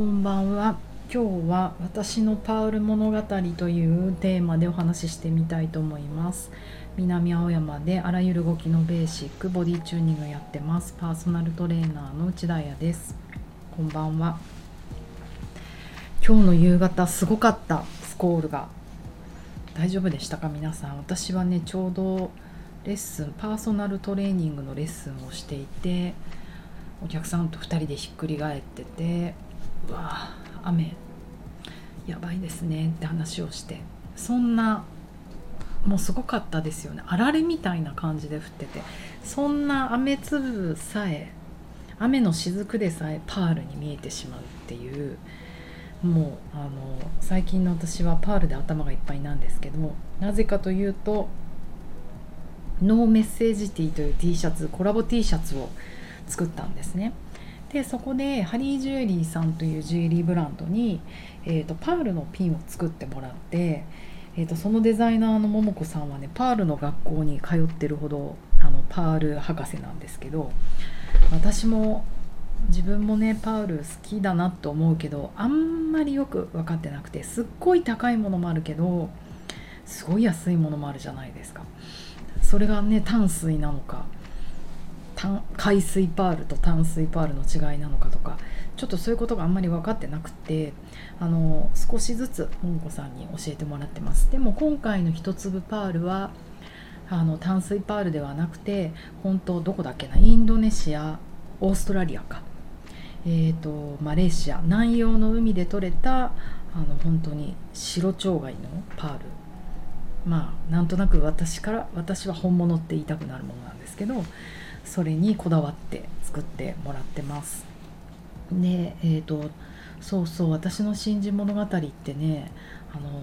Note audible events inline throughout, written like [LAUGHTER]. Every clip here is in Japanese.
こんばんは。今日は私のパウル物語というテーマでお話ししてみたいと思います。南青山であらゆる動きのベーシックボディチューニングやってます。パーソナルトレーナーの内田彩です。こんばんは。今日の夕方すごかった。スコールが。大丈夫でしたか？皆さん。私はねちょうどレッスンパーソナルトレーニングのレッスンをしていてお客さんと2人でひっくり返っててうわ雨やばいですねって話をして。そんなもうすごかったですよね。あられみたいな感じで降ってて。そんな雨粒さえ雨の雫でさえパールに見えてしまうっていう。もうあの最近の私はパールで頭がいっぱいなんですけどもなぜかというとノーメッセージティーという T シャツコラボ T シャツを作ったんですね。でそこでハリージュエリーさんというジュエリーブランドに、えーと、パールのピンを作ってもらって、えーと、そのデザイナーの桃子さんはねパールの学校に通ってるほどあのパール博士なんですけど私も自分もねパール好きだなと思うけどあんまりよく分かってなくてすっごい高いものもあるけどすごい安いものもあるじゃないですか。それがね淡水なのか海水パールと淡水パールの違いなのかとかちょっとそういうことがあんまり分かってなくてあの少しずつももこさんに教えてもらってます。でも今回の一粒パールはあの淡水パールではなくて本当どこだっけな？インドネシアオーストラリアか。えーと、マレーシア。南洋の海で採れたあの本当に白鳥貝のパール。まあなんとなく私から私は本物って言いたくなるものなんですけどそれにこだわって作ってもらってます。でえーと、そうそう私の信じ物語ってねあの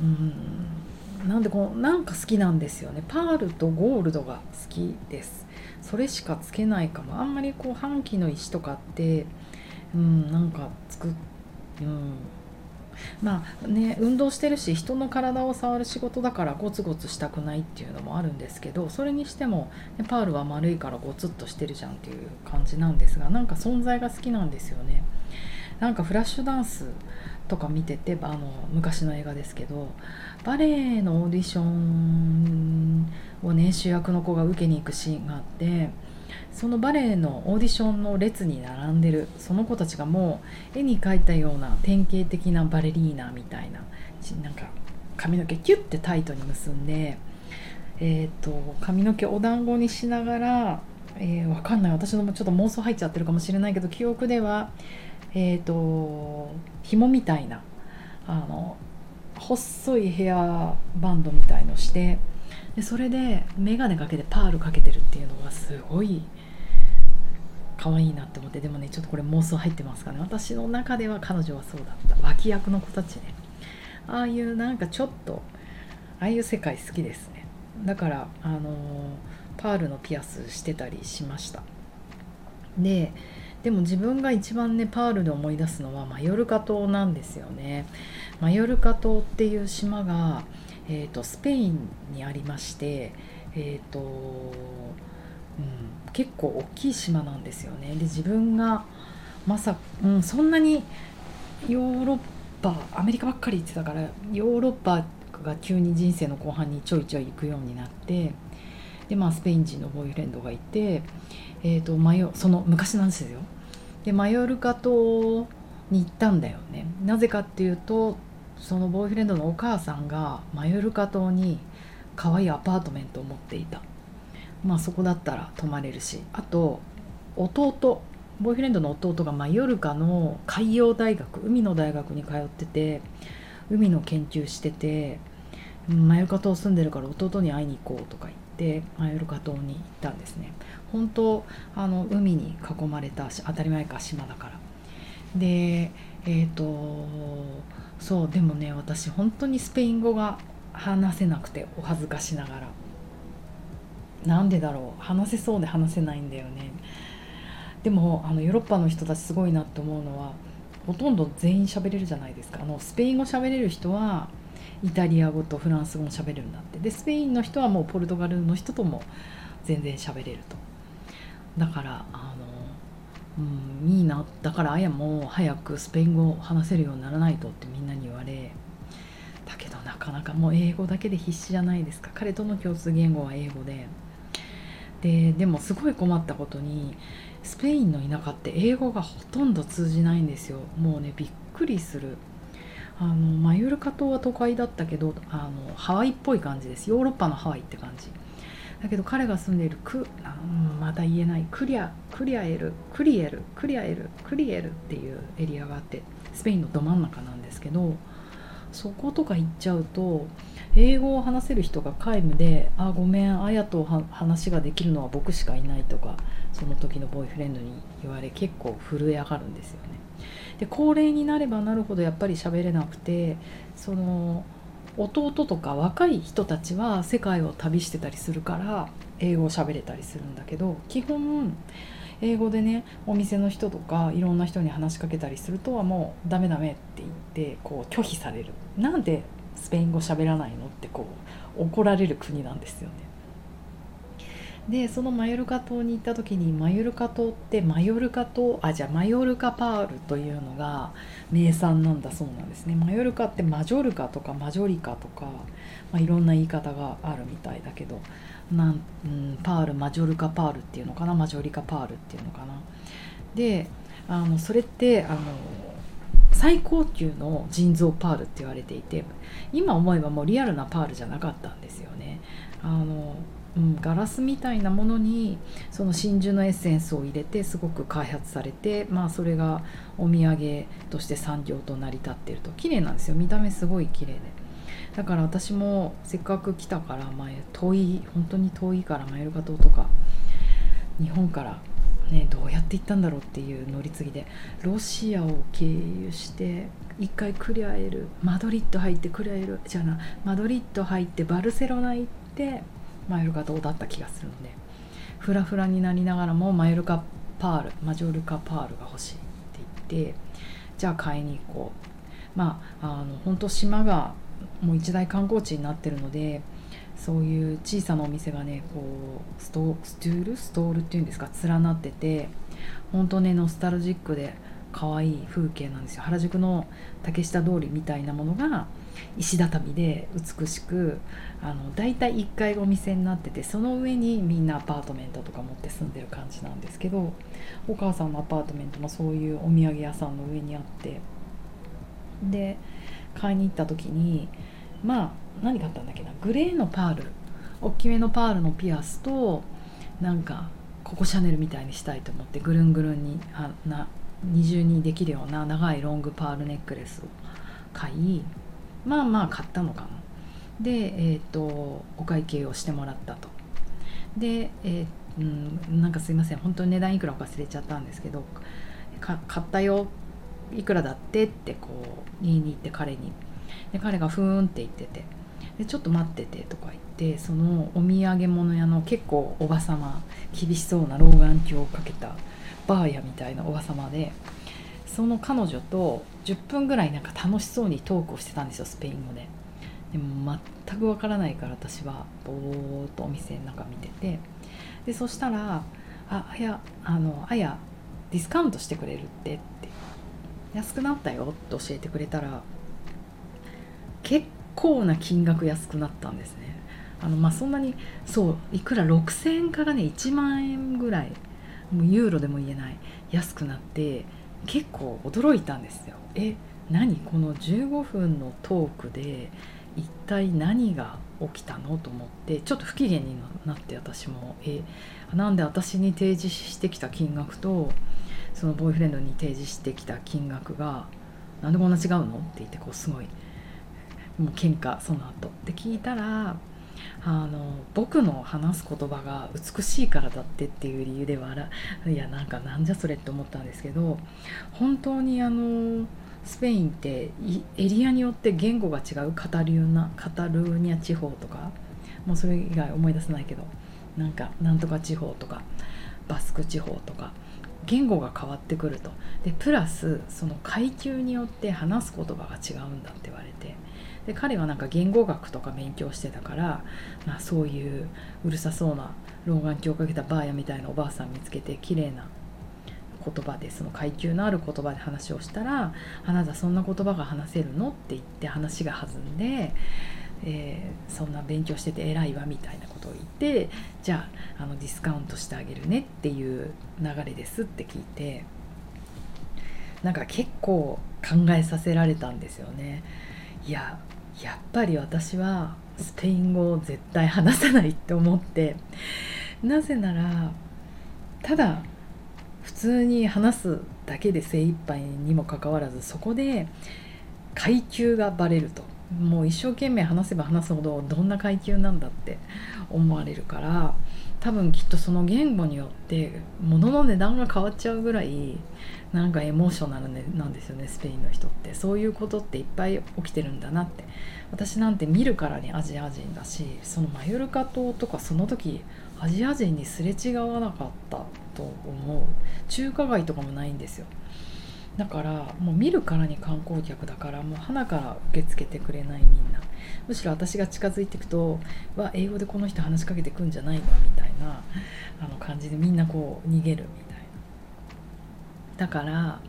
うんなんでこうなんか好きなんですよね。パールとゴールドが好きです。それしかつけないかも。あんまりこう半期の石とかってうんなんか作っうんまあね運動してるし人の体を触る仕事だからゴツゴツしたくないっていうのもあるんですけどそれにしても、ね、パールは丸いからゴツッとしてるじゃんっていう感じなんですがなんか存在が好きなんですよね。なんかフラッシュダンスとか見ててあの昔の映画ですけどバレエのオーディションをね主役の子が受けに行くシーンがあってそのバレエのオーディションの列に並んでるその子たちがもう絵に描いたような典型的なバレリーナみたいななんか髪の毛キュッてタイトに結んで、えーと、髪の毛お団子にしながら、えー、わかんない私のちょっと妄想入っちゃってるかもしれないけど記憶ではえっ、ー、と紐みたいなあの細いヘアバンドみたいのしてでそれで眼鏡かけてパールかけてるっていうのがすごい可愛いなって思ってでもねちょっとこれ妄想入ってますかね。私の中では彼女はそうだった。脇役の子たちね。ああいうなんかちょっとああいう世界好きですね。だからあのー、パールのピアスしてたりしました。ででも自分が一番ねパールで思い出すのはマヨルカ島なんですよね。マヨルカ島っていう島がえーと、スペインにありまして、えーとうん、結構大きい島なんですよね。で自分がまさ、うん、そんなにヨーロッパアメリカばっかり行ってたからヨーロッパが急に人生の後半にちょいちょい行くようになってで、まあ、スペイン人のボーイフレンドがいて、えーと、マヨその昔なんですよ。でマヨルカ島に行ったんだよね。なぜかっていうとそのボーイフレンドのお母さんがマヨルカ島に可愛いアパートメントを持っていたまあそこだったら泊まれるし。あと弟ボーイフレンドの弟がマヨルカの海洋大学海の大学に通ってて海の研究しててマヨルカ島住んでるから弟に会いに行こうとか言ってマヨルカ島に行ったんですね。本当あの海に囲まれた当たり前か島だから。でえっ、ー、とそうでもね私本当にスペイン語が話せなくてお恥ずかしながら。なんでだろう？話せそうで話せないんだよね。でもあのヨーロッパの人たちすごいなって思うのはほとんど全員喋れるじゃないですか。あのスペイン語喋れる人はイタリア語とフランス語も喋れるんだって。でスペインの人はもうポルトガルの人とも全然喋れると。だからあのうん、いいな。だからあやも早くスペイン語を話せるようにならないとってみんなに言われだけどなかなかもう英語だけで必死じゃないですか。彼との共通言語は英語で。ででもすごい困ったことにスペインの田舎って英語がほとんど通じないんですよ。もうねびっくりする。あのマユルカ島は都会だったけどあのハワイっぽい感じです。ヨーロッパのハワイって感じ。だけど彼が住んでいるクまだ言えないクリアクリアエルクリエルクリアエルクリエルっていうエリアがあってスペインのど真ん中なんですけどそことか行っちゃうと英語を話せる人が皆無で「あごめんあやと話ができるのは僕しかいない」とかその時のボーイフレンドに言われ結構震え上がるんですよね。で高齢になればなるほどやっぱり喋れなくてその弟とか若い人たちは世界を旅してたりするから英語を喋れたりするんだけど基本英語でねお店の人とかいろんな人に話しかけたりするとはもうダメダメって言ってこう拒否される。なんでスペイン語喋らないのってこう怒られる国なんですよね。でそのマヨルカ島に行った時にマヨルカ島ってマヨルカ島あじゃあマヨルカパールというのが名産なんだそうなんですね。マヨルカってマジョルカとかマジョリカとか、まあ、いろんな言い方があるみたいだけどなん、ん、パールマジョルカパールっていうのかな？マジョリカパールっていうのかな？であのそれってあの最高級の腎臓パールって言われていて今思えばもうリアルなパールじゃなかったんですよね。あのうん、ガラスみたいなものにその真珠のエッセンスを入れてすごく開発されて、まあ、それがお土産として産業と成り立ってると。綺麗なんですよ。見た目すごい綺麗で。だから私もせっかく来たから前遠い本当に遠いからマイルカ島とか日本からねどうやって行ったんだろうっていう乗り継ぎでロシアを経由して一回クリアエルマドリッド入ってクリアエルじゃなマドリッド入ってバルセロナ行ってマイルカ島だった気がするのでフラフラになりながらもマイルカパールマジョルカパールが欲しいって言ってじゃあ買いに行こう。まああの本当島がもう一大観光地になってるのでそういう小さなお店がねこうストストゥール？ストールっていうんですか？連なってて本当ねノスタルジックで可愛い風景なんですよ。原宿の竹下通りみたいなものが石畳で美しくあの大体1階がお店になっててその上にみんなアパートメントとか持って住んでる感じなんですけどお母さんのアパートメントもそういうお土産屋さんの上にあって。で買いに行った時にまあ何買ったんだっけなグレーのパール大きめのパールのピアスとなんかココシャネルみたいにしたいと思ってぐるんぐるんにあな二重にできるような長いロングパールネックレスを買いまあまあ買ったのかな。で、えーと、お会計をしてもらったと。で、えー、うん、なんかすいません本当に値段いくらか忘れちゃったんですけど買ったよいくらだってってこう言いに行って彼に。で彼がふーんって言っててでちょっと待っててとか言ってそのお土産物屋の結構おばさま厳しそうな老眼鏡をかけたバーヤみたいなおばさまでその彼女と10分ぐらいなんか楽しそうにトークをしてたんですよスペイン語で。でも全くわからないから私はぼーっとお店の中見てて。でそしたら「ああやあのあやディスカウントしてくれるって」って「安くなったよ」って教えてくれたら結構な金額安くなったんですね。あのまあそんなにそういくら6000円からね1万円ぐらいもうユーロでも言えない安くなって結構驚いたんですよ。え何？この15分のトークで一体何が起きたの？と思ってちょっと不機嫌になって私も。えなんで私に提示してきた金額とそのボーイフレンドに提示してきた金額がなんでこんな違うの？って言ってこうすごいもう喧嘩その後。で聞いたらあの僕の話す言葉が美しいからだってっていう理由ではいやなんかなんじゃそれって思ったんですけど本当にあのスペインってエリアによって言語が違うカタルーナカタルーニャ地方とかもうそれ以外思い出せないけどなんかなんとか地方とかバスク地方とか言語が変わってくるとでプラスその階級によって話す言葉が違うんだって言われてで彼はなんか言語学とか勉強してたから、まあ、そういううるさそうな老眼鏡をかけたバーヤみたいなおばあさん見つけて綺麗な言葉でその階級のある言葉で話をしたら「あなたそんな言葉が話せるの?」って言って話が弾んで、えー、そんな勉強してて偉いわみたいなことを言ってじゃああのディスカウントしてあげるねっていう流れですって聞いてなんか結構考えさせられたんですよね。いややっぱり私はスペイン語を絶対話さないって思ってなぜならただ普通に話すだけで精一杯にもかかわらずそこで階級がバレるともう一生懸命話せば話すほどどんな階級なんだって思われるから多分きっとその言語によって物の値段が変わっちゃうぐらいなんかエモーショナルなんですよねスペインの人って。そういうことっていっぱい起きてるんだなって。私なんて見るからにアジア人だしそのマヨルカ島とかその時アジア人にすれ違わなかったと思う。中華街とかもないんですよ。だからもう見るからに観光客だからもう花から受け付けてくれないみんな。むしろ私が近づいていくとわ英語でこの人話しかけてくんじゃないのみたいな [LAUGHS] あの感じでみんなこう逃げるみたいな。だから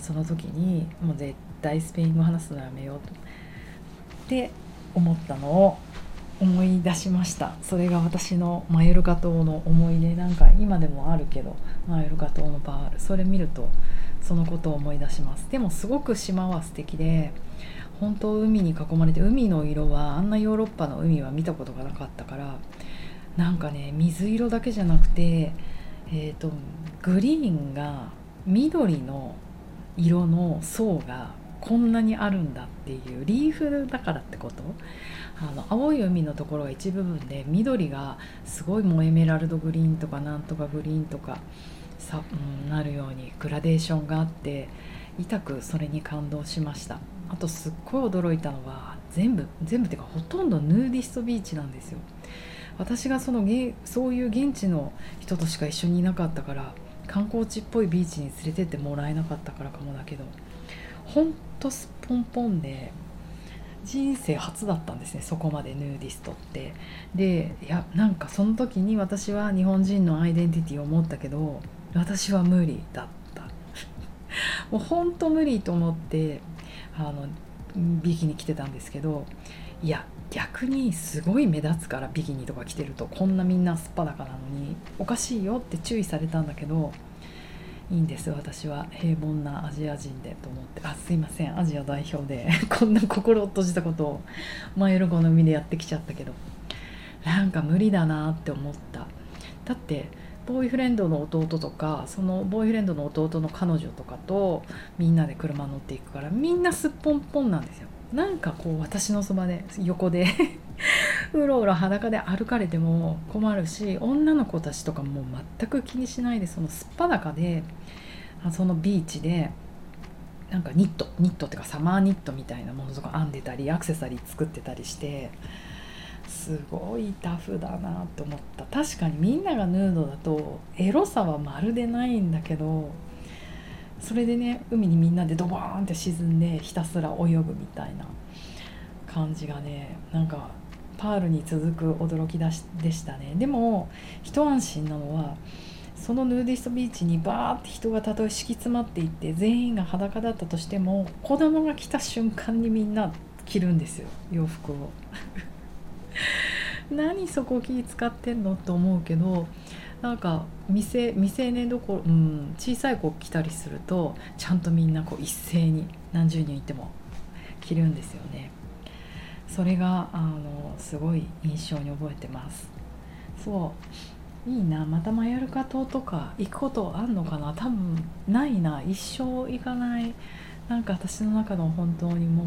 その時にもう絶対スペイン語話すのやめようと。って思ったのを思い出しました。それが私のマヨルカ島の思い出。なんか今でもあるけどマヨルカ島のパール。それ見るとそのことを思い出します。でもすごく島は素敵で本当海に囲まれて海の色はあんなヨーロッパの海は見たことがなかったからなんかね水色だけじゃなくてえーと、グリーンが緑の色の層がこんなにあるんだっていうリーフだからってこと？あの青い海のところが一部分で緑がすごいもうエメラルドグリーンとかなんとかグリーンとかさ、うん、なるようにグラデーションがあって痛くそれに感動しました。あとすっごい驚いたのは全部全部っていうかほとんどヌーディストビーチなんですよ。私がそのそういう現地の人としか一緒にいなかったから観光地っぽいビーチに連れてってもらえなかったからかもだけどほんとすっぽんぽんで人生初だったんですねそこまでヌーディストって。でいやなんかその時に私は日本人のアイデンティティを持ったけど私は無理だった。[LAUGHS] もうほんと無理と思ってあのビキニ着てたんですけどいや逆にすごい目立つからビキニとか着てると。こんなみんなすっぱだかなのにおかしいよって注意されたんだけどいいんです私は。平凡なアジア人でと思って。あすいません。アジア代表で [LAUGHS] こんな心を閉じたことをマヨルゴの海でやってきちゃったけど。なんか無理だなって思った。だってボーイフレンドの弟とかそのボーイフレンドの弟の彼女とかとみんなで車乗っていくからみんなすっぽんぽんなんですよ。なんかこう私のそばで横で [LAUGHS] うろうろ裸で歩かれても困るし女の子たちとかも全く気にしないでそのすっぱだかでそのビーチでなんかニットニットっていうかサマーニットみたいなものとか編んでたりアクセサリー作ってたりしてすごいタフだなと思った。確かにみんながヌードだとエロさはまるでないんだけどそれでね海にみんなでドバーンって沈んでひたすら泳ぐみたいな感じがねなんかパールに続く驚きだしでしたね。でも一安心なのはそのヌーディストビーチにバーって人がたとえ敷き詰まっていって全員が裸だったとしても子供が来た瞬間にみんな着るんですよ洋服を。[LAUGHS] 何そこ気使ってんのと思うけどなんか未成未成年どころ、うん、小さい子来たりするとちゃんとみんなこう一斉に何十人いても着るんですよね。それがあのすごい印象に覚えてます。そう。いいなまたマヤルカ島とか行くことあんのかな。多分ないな。一生行かない。なんか私の中の本当にもう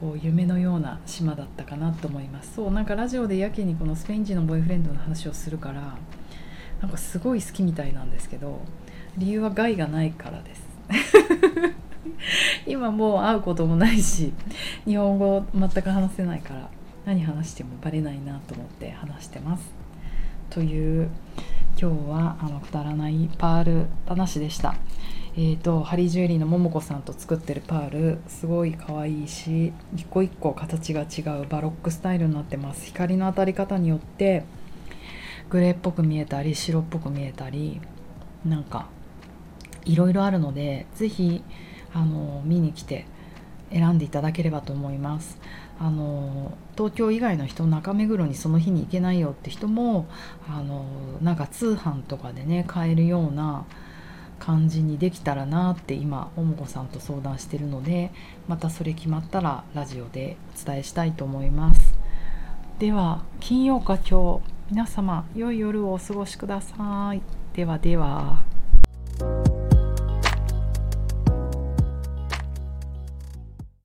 こう夢のような島だったかなと思いますそうなんかラジオでやけにこのスペイン人のボーイフレンドの話をするからなんかすごい好きみたいなんですけど理由は害がないからです [LAUGHS] 今もう会うこともないし日本語全く話せないから何話してもバレないなと思って話してます。という今日はあのくだらないパール話でした。えーと、ハリージュエリーのももこさんと作ってるパールすごい可愛いし一個一個形が違うバロックスタイルになってます。光の当たり方によってグレーっぽく見えたり白っぽく見えたりなんかいろいろあるので是非あの見に来て選んでいただければと思います。あの東京以外の人中目黒にその日に行けないよって人もあのなんか通販とかでね買えるような感じにできたらなって今ももこさんと相談してるのでまたそれ決まったらラジオでお伝えしたいと思います。では金曜か今日皆様良い夜をお過ごしください。ではでは。